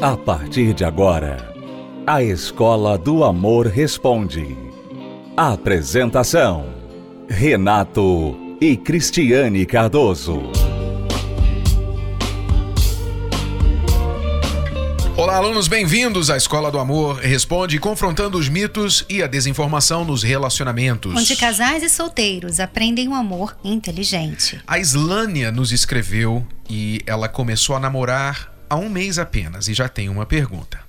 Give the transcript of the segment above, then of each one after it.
A partir de agora, a Escola do Amor Responde. Apresentação: Renato e Cristiane Cardoso. Olá, alunos, bem-vindos à Escola do Amor Responde, confrontando os mitos e a desinformação nos relacionamentos. Onde casais e solteiros aprendem um amor inteligente. A Islânia nos escreveu e ela começou a namorar há um mês apenas e já tem uma pergunta.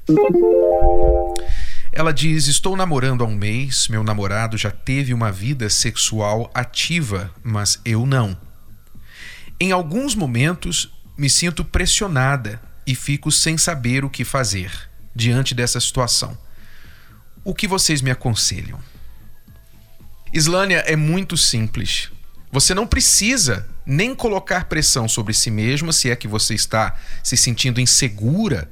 Ela diz: Estou namorando há um mês, meu namorado já teve uma vida sexual ativa, mas eu não. Em alguns momentos me sinto pressionada e fico sem saber o que fazer diante dessa situação. O que vocês me aconselham? Islânia é muito simples. Você não precisa nem colocar pressão sobre si mesma se é que você está se sentindo insegura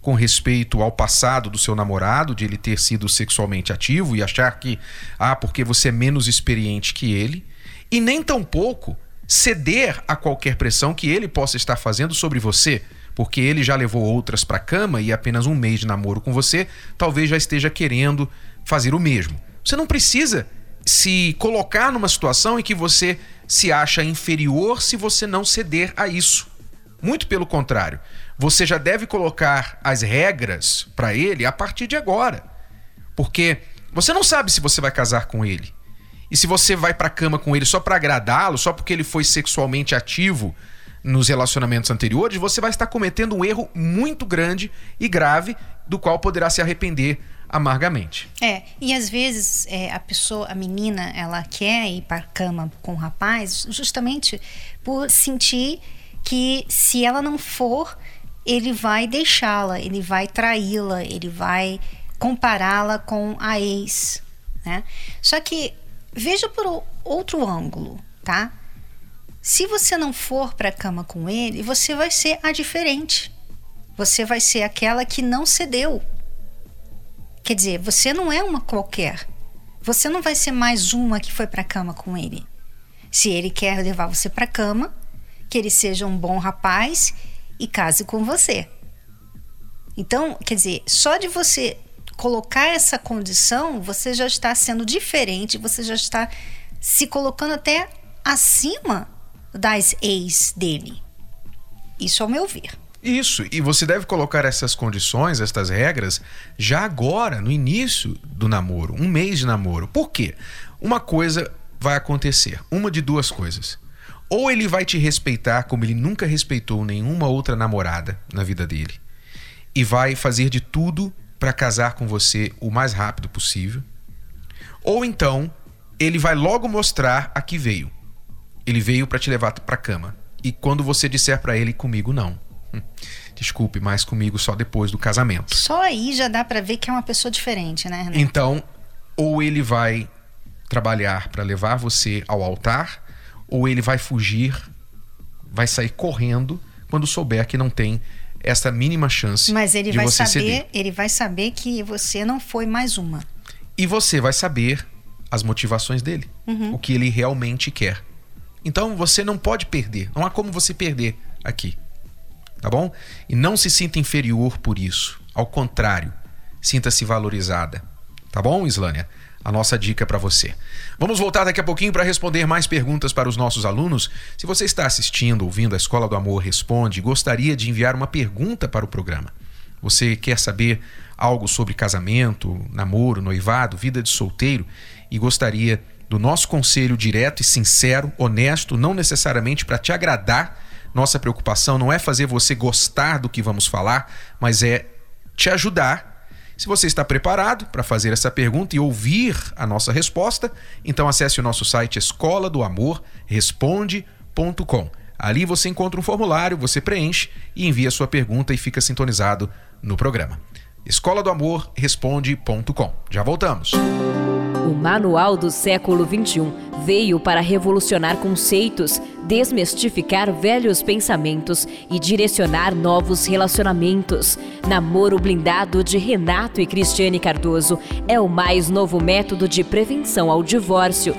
com respeito ao passado do seu namorado, de ele ter sido sexualmente ativo e achar que, ah, porque você é menos experiente que ele, e nem tampouco ceder a qualquer pressão que ele possa estar fazendo sobre você, porque ele já levou outras para cama e apenas um mês de namoro com você, talvez já esteja querendo fazer o mesmo. Você não precisa se colocar numa situação em que você se acha inferior se você não ceder a isso. Muito pelo contrário, você já deve colocar as regras para ele a partir de agora. Porque você não sabe se você vai casar com ele. E se você vai para cama com ele só para agradá-lo, só porque ele foi sexualmente ativo nos relacionamentos anteriores, você vai estar cometendo um erro muito grande e grave, do qual poderá se arrepender amargamente. É, e às vezes é, a pessoa, a menina, ela quer ir para a cama com o rapaz justamente por sentir que se ela não for, ele vai deixá-la, ele vai traí-la, ele vai compará-la com a ex, né? Só que veja por outro ângulo, tá? Se você não for para a cama com ele, você vai ser a diferente. Você vai ser aquela que não cedeu, Quer dizer, você não é uma qualquer. Você não vai ser mais uma que foi para cama com ele. Se ele quer levar você para cama, que ele seja um bom rapaz e case com você. Então, quer dizer, só de você colocar essa condição, você já está sendo diferente, você já está se colocando até acima das ex dele. Isso ao meu ver. Isso, e você deve colocar essas condições, estas regras, já agora, no início do namoro, um mês de namoro. Por quê? Uma coisa vai acontecer, uma de duas coisas. Ou ele vai te respeitar como ele nunca respeitou nenhuma outra namorada na vida dele, e vai fazer de tudo para casar com você o mais rápido possível. Ou então, ele vai logo mostrar a que veio. Ele veio para te levar para cama. E quando você disser para ele comigo não Desculpe, mas comigo só depois do casamento. Só aí já dá para ver que é uma pessoa diferente, né, Renato? Então, ou ele vai trabalhar para levar você ao altar, ou ele vai fugir, vai sair correndo quando souber que não tem essa mínima chance Mas ele de vai você saber, ceder. ele vai saber que você não foi mais uma. E você vai saber as motivações dele, Uhum. o que ele realmente quer. Então você não pode perder, não há como você perder aqui tá bom? E não se sinta inferior por isso. Ao contrário, sinta-se valorizada. Tá bom, Islânia? A nossa dica para você. Vamos voltar daqui a pouquinho para responder mais perguntas para os nossos alunos. Se você está assistindo, ouvindo a Escola do Amor Responde, gostaria de enviar uma pergunta para o programa. Você quer saber algo sobre casamento, namoro, noivado, vida de solteiro e gostaria do nosso conselho direto e sincero, honesto, não necessariamente para te agradar, nossa preocupação não é fazer você gostar do que vamos falar, mas é te ajudar. Se você está preparado para fazer essa pergunta e ouvir a nossa resposta, então acesse o nosso site escola do amor responde.com. Ali você encontra um formulário, você preenche e envia sua pergunta e fica sintonizado no programa. Escola do Amor responde.com. Já voltamos. O Manual do Século XXI veio para revolucionar conceitos, desmistificar velhos pensamentos e direcionar novos relacionamentos. Namoro Blindado de Renato e Cristiane Cardoso é o mais novo método de prevenção ao divórcio.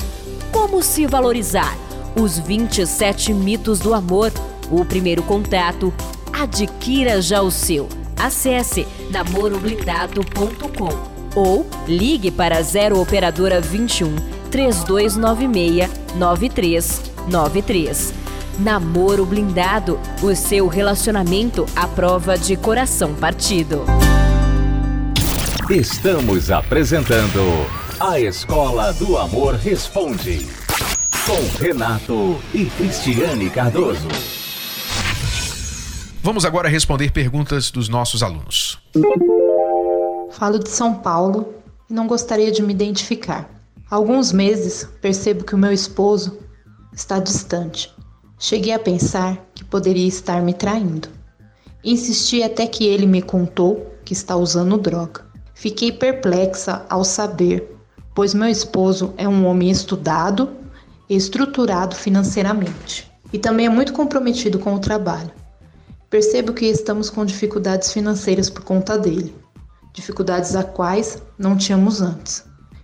Como se valorizar? Os 27 mitos do amor. O primeiro contato. Adquira já o seu Acesse namoroblindado.com ou ligue para 0 operadora 21 3296 9393. Namoro Blindado, o seu relacionamento à prova de coração partido. Estamos apresentando A Escola do Amor Responde, com Renato e Cristiane Cardoso. Vamos agora responder perguntas dos nossos alunos. Falo de São Paulo e não gostaria de me identificar. Há alguns meses percebo que o meu esposo está distante. Cheguei a pensar que poderia estar me traindo. Insisti até que ele me contou que está usando droga. Fiquei perplexa ao saber, pois meu esposo é um homem estudado e estruturado financeiramente e também é muito comprometido com o trabalho. Percebo que estamos com dificuldades financeiras por conta dele, dificuldades a quais não tínhamos antes.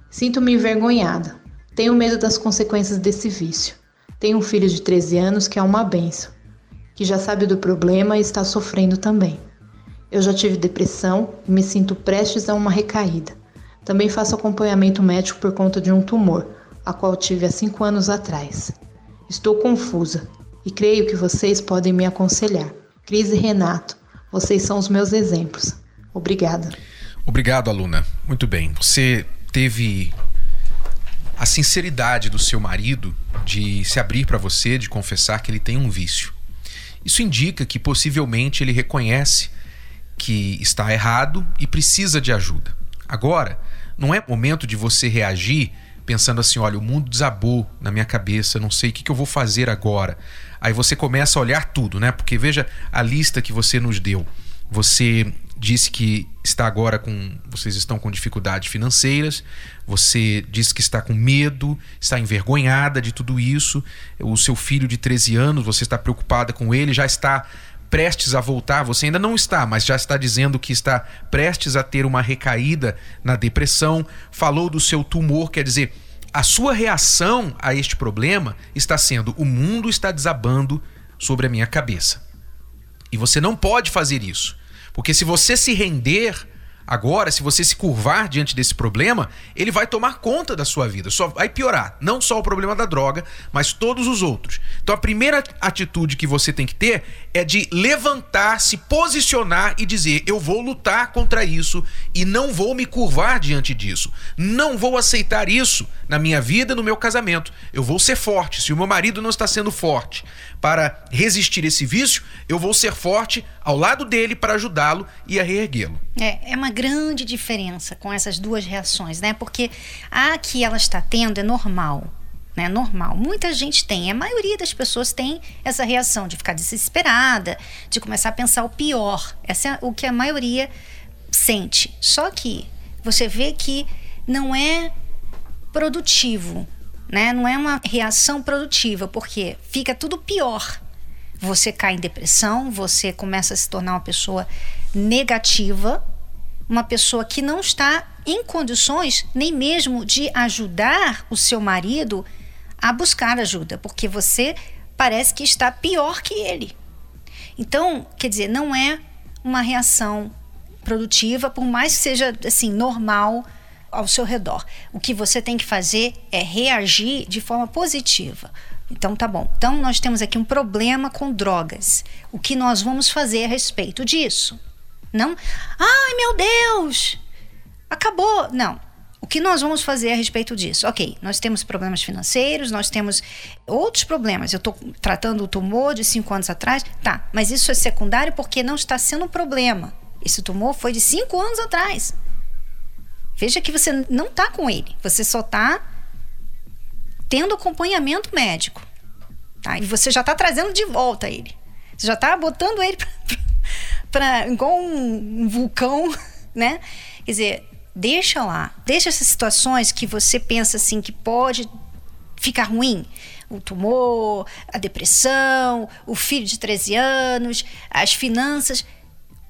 Sinto-me envergonhada, tenho medo das consequências desse vício. Tenho um filho de 13 anos que é uma benção, que já sabe do problema e está sofrendo também. Eu já tive depressão e me sinto prestes a uma recaída. Também faço acompanhamento médico por conta de um tumor, a qual tive há cinco anos atrás. Estou confusa e creio que vocês podem me aconselhar. Cris e Renato, vocês são os meus exemplos. Obrigada. Obrigado, aluna. Muito bem. Você teve a sinceridade do seu marido de se abrir para você, de confessar que ele tem um vício. Isso indica que possivelmente ele reconhece que está errado e precisa de ajuda. Agora, não é momento de você reagir pensando assim: olha, o mundo desabou na minha cabeça, não sei o que, que eu vou fazer agora. Aí você começa a olhar tudo, né? Porque veja a lista que você nos deu. Você disse que está agora com. Vocês estão com dificuldades financeiras, você disse que está com medo, está envergonhada de tudo isso. O seu filho de 13 anos, você está preocupada com ele, já está prestes a voltar, você ainda não está, mas já está dizendo que está prestes a ter uma recaída na depressão, falou do seu tumor, quer dizer, a sua reação a este problema está sendo: o mundo está desabando sobre a minha cabeça. E você não pode fazer isso, porque se você se render Agora, se você se curvar diante desse problema, ele vai tomar conta da sua vida, só vai piorar. Não só o problema da droga, mas todos os outros. Então a primeira atitude que você tem que ter é de levantar, se posicionar e dizer: eu vou lutar contra isso e não vou me curvar diante disso. Não vou aceitar isso na minha vida, no meu casamento. Eu vou ser forte. Se o meu marido não está sendo forte para resistir esse vício, eu vou ser forte ao lado dele para ajudá-lo e a reerguê-lo. É, é uma grande diferença com essas duas reações, né? Porque a que ela está tendo é normal. Né, normal. Muita gente tem, a maioria das pessoas tem essa reação de ficar desesperada, de começar a pensar o pior. Essa é o que a maioria sente. Só que você vê que não é produtivo, né? Não é uma reação produtiva, porque fica tudo pior. Você cai em depressão, você começa a se tornar uma pessoa negativa, uma pessoa que não está em condições nem mesmo de ajudar o seu marido a buscar ajuda, porque você parece que está pior que ele. Então, quer dizer, não é uma reação produtiva, por mais que seja assim normal ao seu redor. O que você tem que fazer é reagir de forma positiva. Então tá bom. Então nós temos aqui um problema com drogas. O que nós vamos fazer a respeito disso? Não, ai meu Deus, acabou. Não. O que nós vamos fazer a respeito disso? Ok, nós temos problemas financeiros, nós temos outros problemas. Eu estou tratando o tumor de cinco anos atrás, tá, mas isso é secundário porque não está sendo um problema. Esse tumor foi de cinco anos atrás. Veja que você não está com ele, você só está tendo acompanhamento médico. Tá? E você já está trazendo de volta ele. Você já está botando ele para igual um, um vulcão, né? Quer dizer, deixa lá, deixa essas situações que você pensa assim que pode ficar ruim. O tumor, a depressão, o filho de 13 anos, as finanças.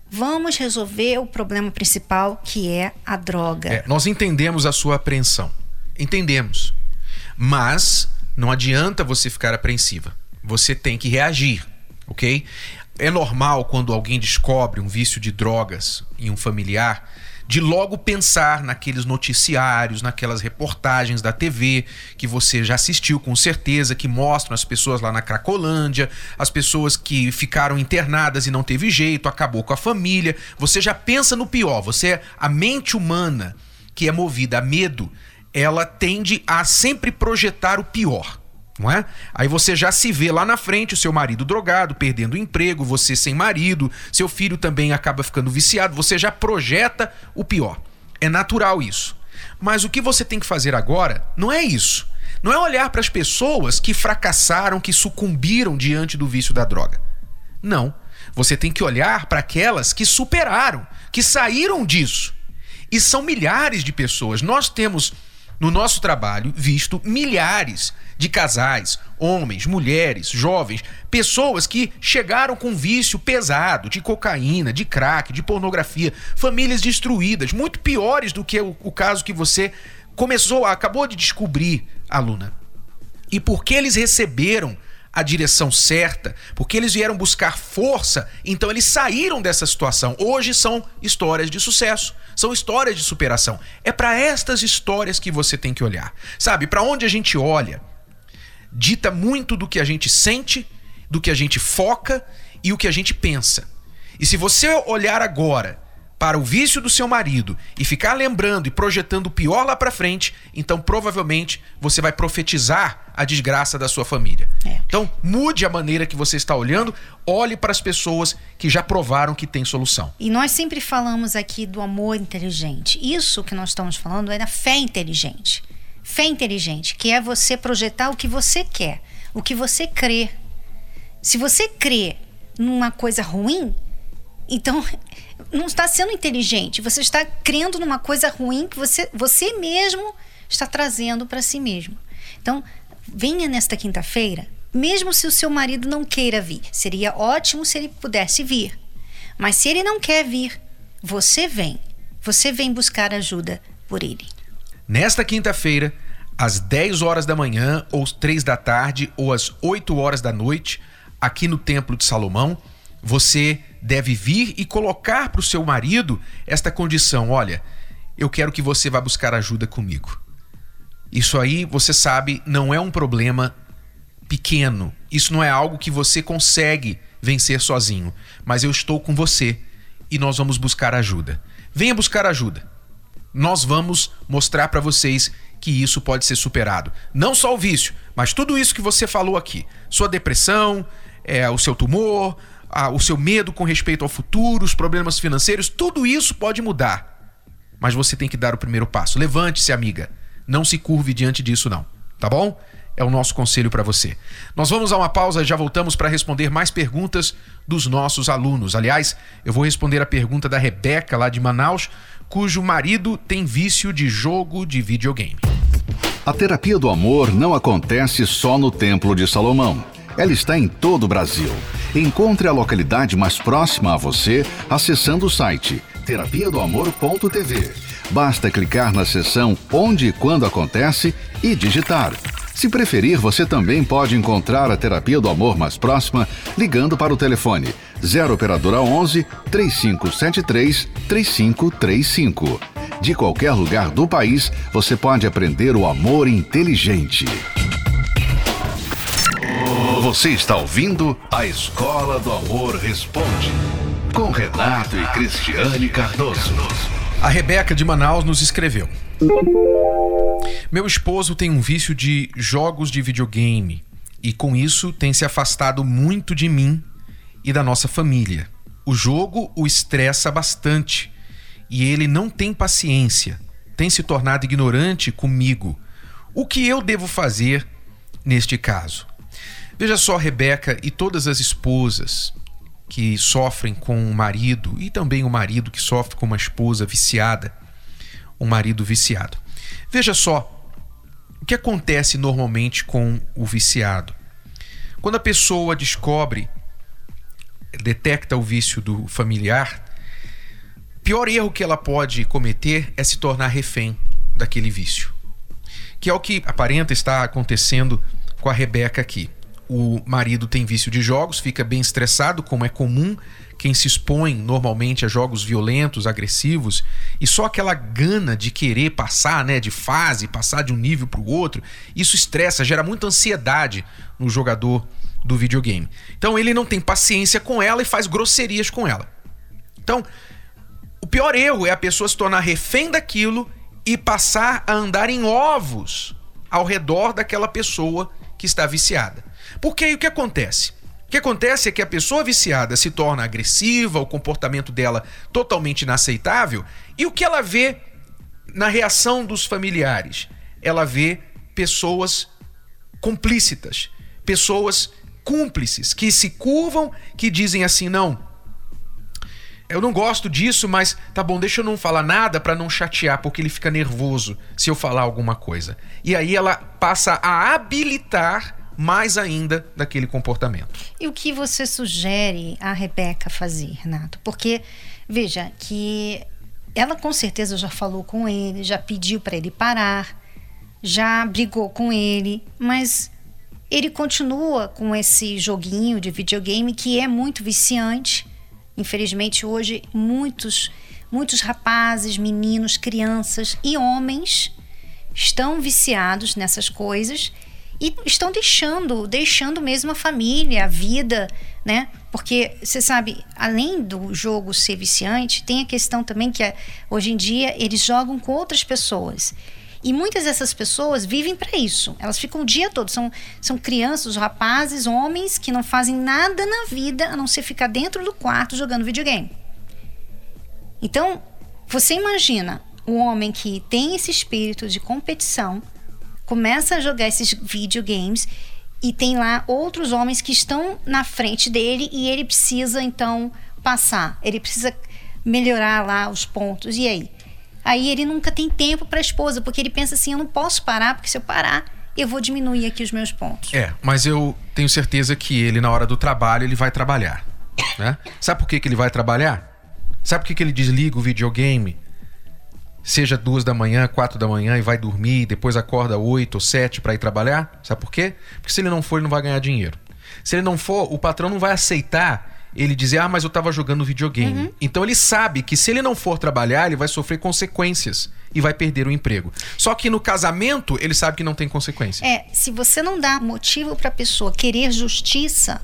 Vamos resolver o problema principal, que é a droga. É, nós entendemos a sua apreensão. Entendemos. Mas não adianta você ficar apreensiva. Você tem que reagir, ok? É normal quando alguém descobre um vício de drogas em um familiar de logo pensar naqueles noticiários, naquelas reportagens da TV que você já assistiu com certeza, que mostram as pessoas lá na Cracolândia, as pessoas que ficaram internadas e não teve jeito, acabou com a família. Você já pensa no pior. Você a mente humana que é movida a medo, ela tende a sempre projetar o pior não é? Aí você já se vê lá na frente, o seu marido drogado, perdendo o emprego, você sem marido, seu filho também acaba ficando viciado, você já projeta o pior. É natural isso. Mas o que você tem que fazer agora não é isso. Não é olhar para as pessoas que fracassaram, que sucumbiram diante do vício da droga. Não. Você tem que olhar para aquelas que superaram, que saíram disso. E são milhares de pessoas. Nós temos no nosso trabalho visto milhares de casais, homens, mulheres, jovens, pessoas que chegaram com vício pesado de cocaína, de crack, de pornografia, famílias destruídas, muito piores do que o, o caso que você começou, acabou de descobrir, aluna. E porque eles receberam a direção certa, porque eles vieram buscar força, então eles saíram dessa situação. Hoje são histórias de sucesso, são histórias de superação. É para estas histórias que você tem que olhar. Sabe, para onde a gente olha, dita muito do que a gente sente, do que a gente foca e o que a gente pensa. E se você olhar agora para o vício do seu marido e ficar lembrando e projetando o pior lá para frente, então provavelmente você vai profetizar a desgraça da sua família. É. Então mude a maneira que você está olhando, olhe para as pessoas que já provaram que tem solução. E nós sempre falamos aqui do amor inteligente. Isso que nós estamos falando é da fé inteligente. Fé inteligente, que é você projetar o que você quer, o que você crê. Se você crê numa coisa ruim, então não está sendo inteligente. Você está crendo numa coisa ruim que você, você mesmo está trazendo para si mesmo. Então, venha nesta quinta-feira, mesmo se o seu marido não queira vir. Seria ótimo se ele pudesse vir. Mas se ele não quer vir, você vem. Você vem buscar ajuda por ele. Nesta quinta-feira, às 10 horas da manhã, ou 3 da tarde, ou às 8 horas da noite, aqui no Templo de Salomão, você deve vir e colocar para o seu marido esta condição: olha, eu quero que você vá buscar ajuda comigo. Isso aí, você sabe, não é um problema pequeno. Isso não é algo que você consegue vencer sozinho. Mas eu estou com você e nós vamos buscar ajuda. Venha buscar ajuda. Nós vamos mostrar para vocês que isso pode ser superado. Não só o vício, mas tudo isso que você falou aqui: sua depressão, é, o seu tumor, a, o seu medo com respeito ao futuro, os problemas financeiros, tudo isso pode mudar. Mas você tem que dar o primeiro passo. Levante-se, amiga. Não se curve diante disso, não. Tá bom? É o nosso conselho para você. Nós vamos a uma pausa e já voltamos para responder mais perguntas dos nossos alunos. Aliás, eu vou responder a pergunta da Rebeca, lá de Manaus, cujo marido tem vício de jogo de videogame. A terapia do amor não acontece só no Templo de Salomão. Ela está em todo o Brasil. Encontre a localidade mais próxima a você acessando o site terapia do amor.tv. Basta clicar na seção Onde e Quando Acontece e digitar. Se preferir, você também pode encontrar a terapia do amor mais próxima ligando para o telefone 0 operadora 11 3573 3535. De qualquer lugar do país, você pode aprender o amor inteligente. Você está ouvindo a Escola do Amor Responde, com Renato e Cristiane Cardoso. A Rebeca de Manaus nos escreveu: Meu esposo tem um vício de jogos de videogame e com isso tem se afastado muito de mim e da nossa família. O jogo o estressa bastante e ele não tem paciência, tem se tornado ignorante comigo. O que eu devo fazer neste caso? Veja só, Rebeca e todas as esposas que sofrem com o marido e também o marido que sofre com uma esposa viciada, um marido viciado. Veja só o que acontece normalmente com o viciado. Quando a pessoa descobre, detecta o vício do familiar, o pior erro que ela pode cometer é se tornar refém daquele vício. Que é o que aparenta estar acontecendo com a Rebeca aqui o marido tem vício de jogos, fica bem estressado, como é comum quem se expõe normalmente a jogos violentos, agressivos, e só aquela gana de querer passar, né, de fase, passar de um nível para o outro, isso estressa, gera muita ansiedade no jogador do videogame. Então ele não tem paciência com ela e faz grosserias com ela. Então, o pior erro é a pessoa se tornar refém daquilo e passar a andar em ovos ao redor daquela pessoa que está viciada. Porque aí o que acontece? O que acontece é que a pessoa viciada se torna agressiva, o comportamento dela totalmente inaceitável, e o que ela vê na reação dos familiares? Ela vê pessoas complícitas, pessoas cúmplices, que se curvam, que dizem assim: não, eu não gosto disso, mas tá bom, deixa eu não falar nada para não chatear, porque ele fica nervoso se eu falar alguma coisa. E aí ela passa a habilitar mais ainda daquele comportamento. E o que você sugere a Rebeca fazer, Renato? Porque, veja, que ela com certeza já falou com ele, já pediu para ele parar, já brigou com ele, mas ele continua com esse joguinho de videogame que é muito viciante. Infelizmente, hoje, muitos, muitos rapazes, meninos, crianças e homens estão viciados nessas coisas e estão deixando, deixando mesmo a família, a vida, né? Porque você sabe, além do jogo ser viciante, tem a questão também que é, hoje em dia eles jogam com outras pessoas. E muitas dessas pessoas vivem para isso. Elas ficam o dia todo. São, são crianças, rapazes, homens que não fazem nada na vida a não ser ficar dentro do quarto jogando videogame. Então, você imagina o homem que tem esse espírito de competição, começa a jogar esses videogames e tem lá outros homens que estão na frente dele e ele precisa então passar, ele precisa melhorar lá os pontos. E aí? Aí ele nunca tem tempo para a esposa, porque ele pensa assim: eu não posso parar, porque se eu parar, eu vou diminuir aqui os meus pontos. É, mas eu tenho certeza que ele, na hora do trabalho, ele vai trabalhar. Né? Sabe por que, que ele vai trabalhar? Sabe por que, que ele desliga o videogame seja duas da manhã, quatro da manhã e vai dormir, depois acorda oito ou sete para ir trabalhar? Sabe por quê? Porque se ele não for, ele não vai ganhar dinheiro. Se ele não for, o patrão não vai aceitar ele dizer, ah, mas eu estava jogando videogame. Uhum. Então ele sabe que se ele não for trabalhar, ele vai sofrer consequências e vai perder o emprego. Só que no casamento, ele sabe que não tem consequência. É, se você não dá motivo para a pessoa querer justiça,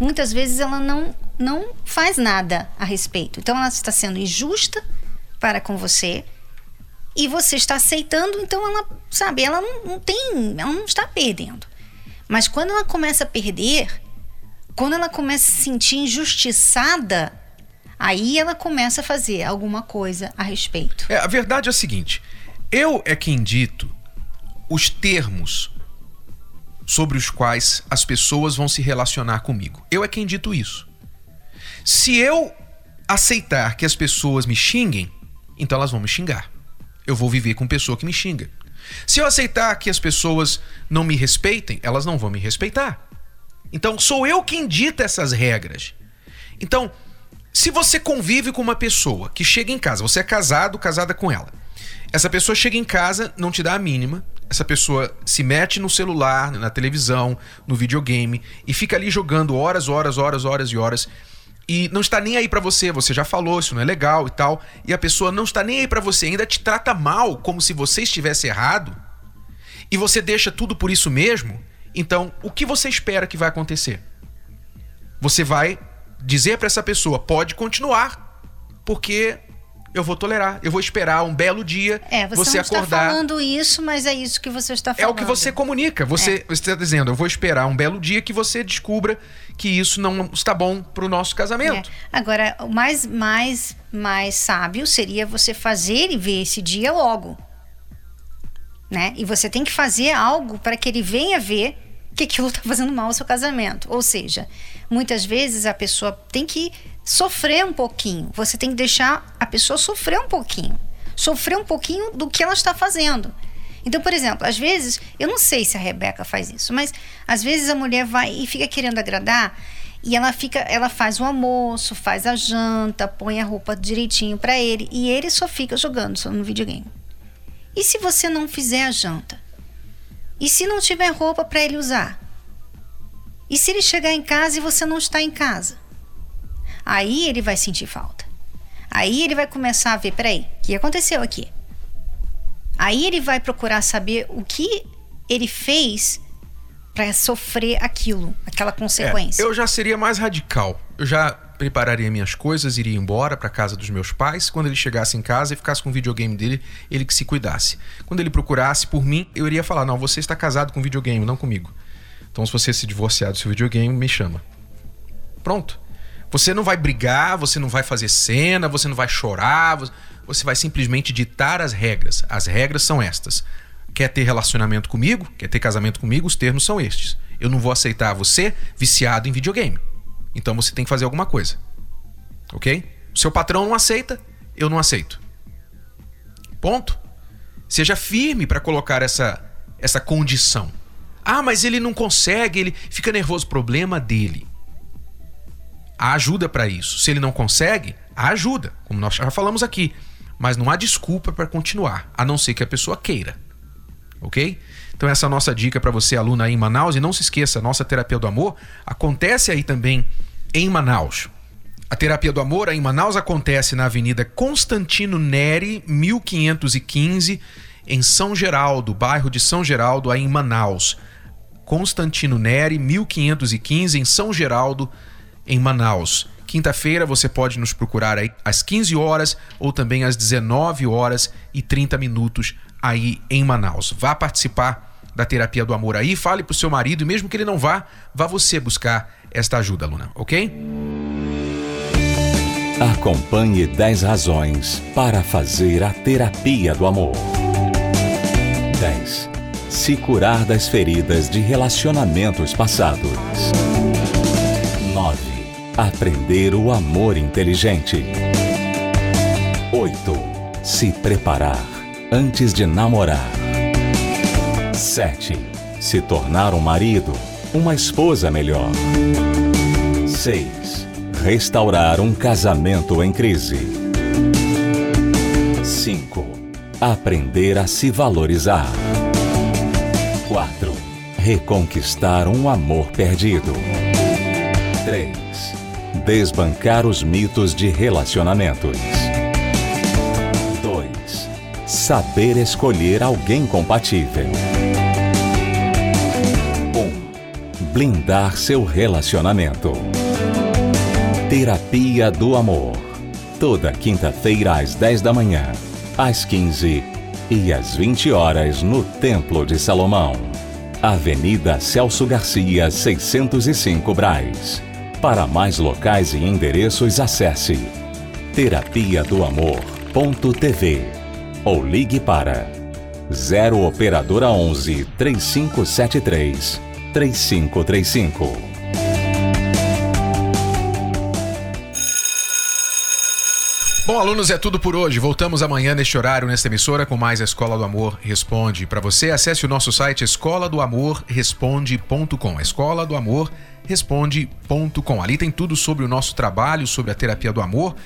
muitas vezes ela não, não faz nada a respeito. Então ela está sendo injusta para com você e você está aceitando, então ela, sabe, ela não, não tem, ela não está perdendo. Mas quando ela começa a perder, quando ela começa a se sentir injustiçada, aí ela começa a fazer alguma coisa a respeito. É, a verdade é a seguinte: eu é quem dito os termos sobre os quais as pessoas vão se relacionar comigo. Eu é quem dito isso. Se eu aceitar que as pessoas me xinguem, então elas vão me xingar eu vou viver com pessoa que me xinga. Se eu aceitar que as pessoas não me respeitem, elas não vão me respeitar. Então sou eu quem dita essas regras. Então, se você convive com uma pessoa que chega em casa, você é casado, casada com ela. Essa pessoa chega em casa, não te dá a mínima. Essa pessoa se mete no celular, na televisão, no videogame e fica ali jogando horas, horas, horas, horas e horas e não está nem aí para você, você já falou, isso não é legal e tal, e a pessoa não está nem aí para você, ainda te trata mal, como se você estivesse errado, e você deixa tudo por isso mesmo, então o que você espera que vai acontecer? Você vai dizer para essa pessoa, pode continuar, porque eu vou tolerar. Eu vou esperar um belo dia é, você, você não acordar. está falando isso, mas é isso que você está falando. É o que você comunica. Você, é. está dizendo, eu vou esperar um belo dia que você descubra que isso não está bom para o nosso casamento. É. Agora, o mais, mais, mais sábio seria você fazer e ver esse dia logo. Né? E você tem que fazer algo para que ele venha ver que aquilo está fazendo mal ao seu casamento. Ou seja, muitas vezes a pessoa tem que sofrer um pouquinho. Você tem que deixar a pessoa sofrer um pouquinho. Sofrer um pouquinho do que ela está fazendo. Então, por exemplo, às vezes, eu não sei se a Rebeca faz isso, mas às vezes a mulher vai e fica querendo agradar e ela fica, ela faz o almoço, faz a janta, põe a roupa direitinho para ele e ele só fica jogando só no videogame. E se você não fizer a janta? E se não tiver roupa para ele usar? E se ele chegar em casa e você não está em casa? Aí ele vai sentir falta. Aí ele vai começar a ver, peraí, o que aconteceu aqui? Aí ele vai procurar saber o que ele fez para sofrer aquilo, aquela consequência. É, eu já seria mais radical. Eu já prepararia minhas coisas, iria embora para casa dos meus pais. Quando ele chegasse em casa e ficasse com o videogame dele, ele que se cuidasse. Quando ele procurasse por mim, eu iria falar: "Não, você está casado com videogame, não comigo. Então se você se divorciar do seu videogame, me chama." Pronto. Você não vai brigar, você não vai fazer cena, você não vai chorar, você vai simplesmente ditar as regras. As regras são estas. Quer ter relacionamento comigo? Quer ter casamento comigo? Os termos são estes. Eu não vou aceitar você viciado em videogame. Então você tem que fazer alguma coisa. Ok? Seu patrão não aceita, eu não aceito. Ponto. Seja firme para colocar essa, essa condição. Ah, mas ele não consegue, ele fica nervoso. Problema dele. Há ajuda para isso. Se ele não consegue, há ajuda, como nós já falamos aqui. Mas não há desculpa para continuar, a não ser que a pessoa queira. Ok? Então, essa é a nossa dica para você, aluna aí em Manaus. E não se esqueça, nossa terapia do amor acontece aí também em Manaus. A terapia do amor aí em Manaus acontece na Avenida Constantino Neri, 1515, em São Geraldo, bairro de São Geraldo, aí em Manaus. Constantino Neri, 1515, em São Geraldo, em Manaus. Quinta-feira você pode nos procurar aí às 15 horas ou também às 19 horas e 30 minutos aí em Manaus. Vá participar da terapia do amor aí, fale pro seu marido e mesmo que ele não vá, vá você buscar esta ajuda, Luna, ok? Acompanhe 10 razões para fazer a terapia do amor. 10. Se curar das feridas de relacionamentos passados. 9 Aprender o amor inteligente. 8. Se preparar antes de namorar. 7. Se tornar um marido, uma esposa melhor. 6. Restaurar um casamento em crise. 5. Aprender a se valorizar. 4. Reconquistar um amor perdido. 3 Desbancar os mitos de relacionamentos. 2. Saber escolher alguém compatível. 1. Um, blindar seu relacionamento. Terapia do Amor. Toda quinta-feira às 10 da manhã, às 15 e às 20 horas no Templo de Salomão. Avenida Celso Garcia, 605 Braz. Para mais locais e endereços, acesse terapia do amor.tv ou ligue para 0 operadora 11 3573 3535. Bom, alunos, é tudo por hoje. Voltamos amanhã neste horário, nesta emissora, com mais a Escola do Amor Responde. Para você, acesse o nosso site escola do amor responde.com. Escola do Amor responde.com. Ali tem tudo sobre o nosso trabalho, sobre a terapia do amor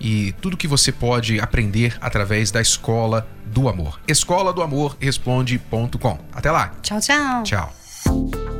e tudo que você pode aprender através da Escola do Amor. Escola do Amor responde.com. Até lá. Tchau, tchau. Tchau.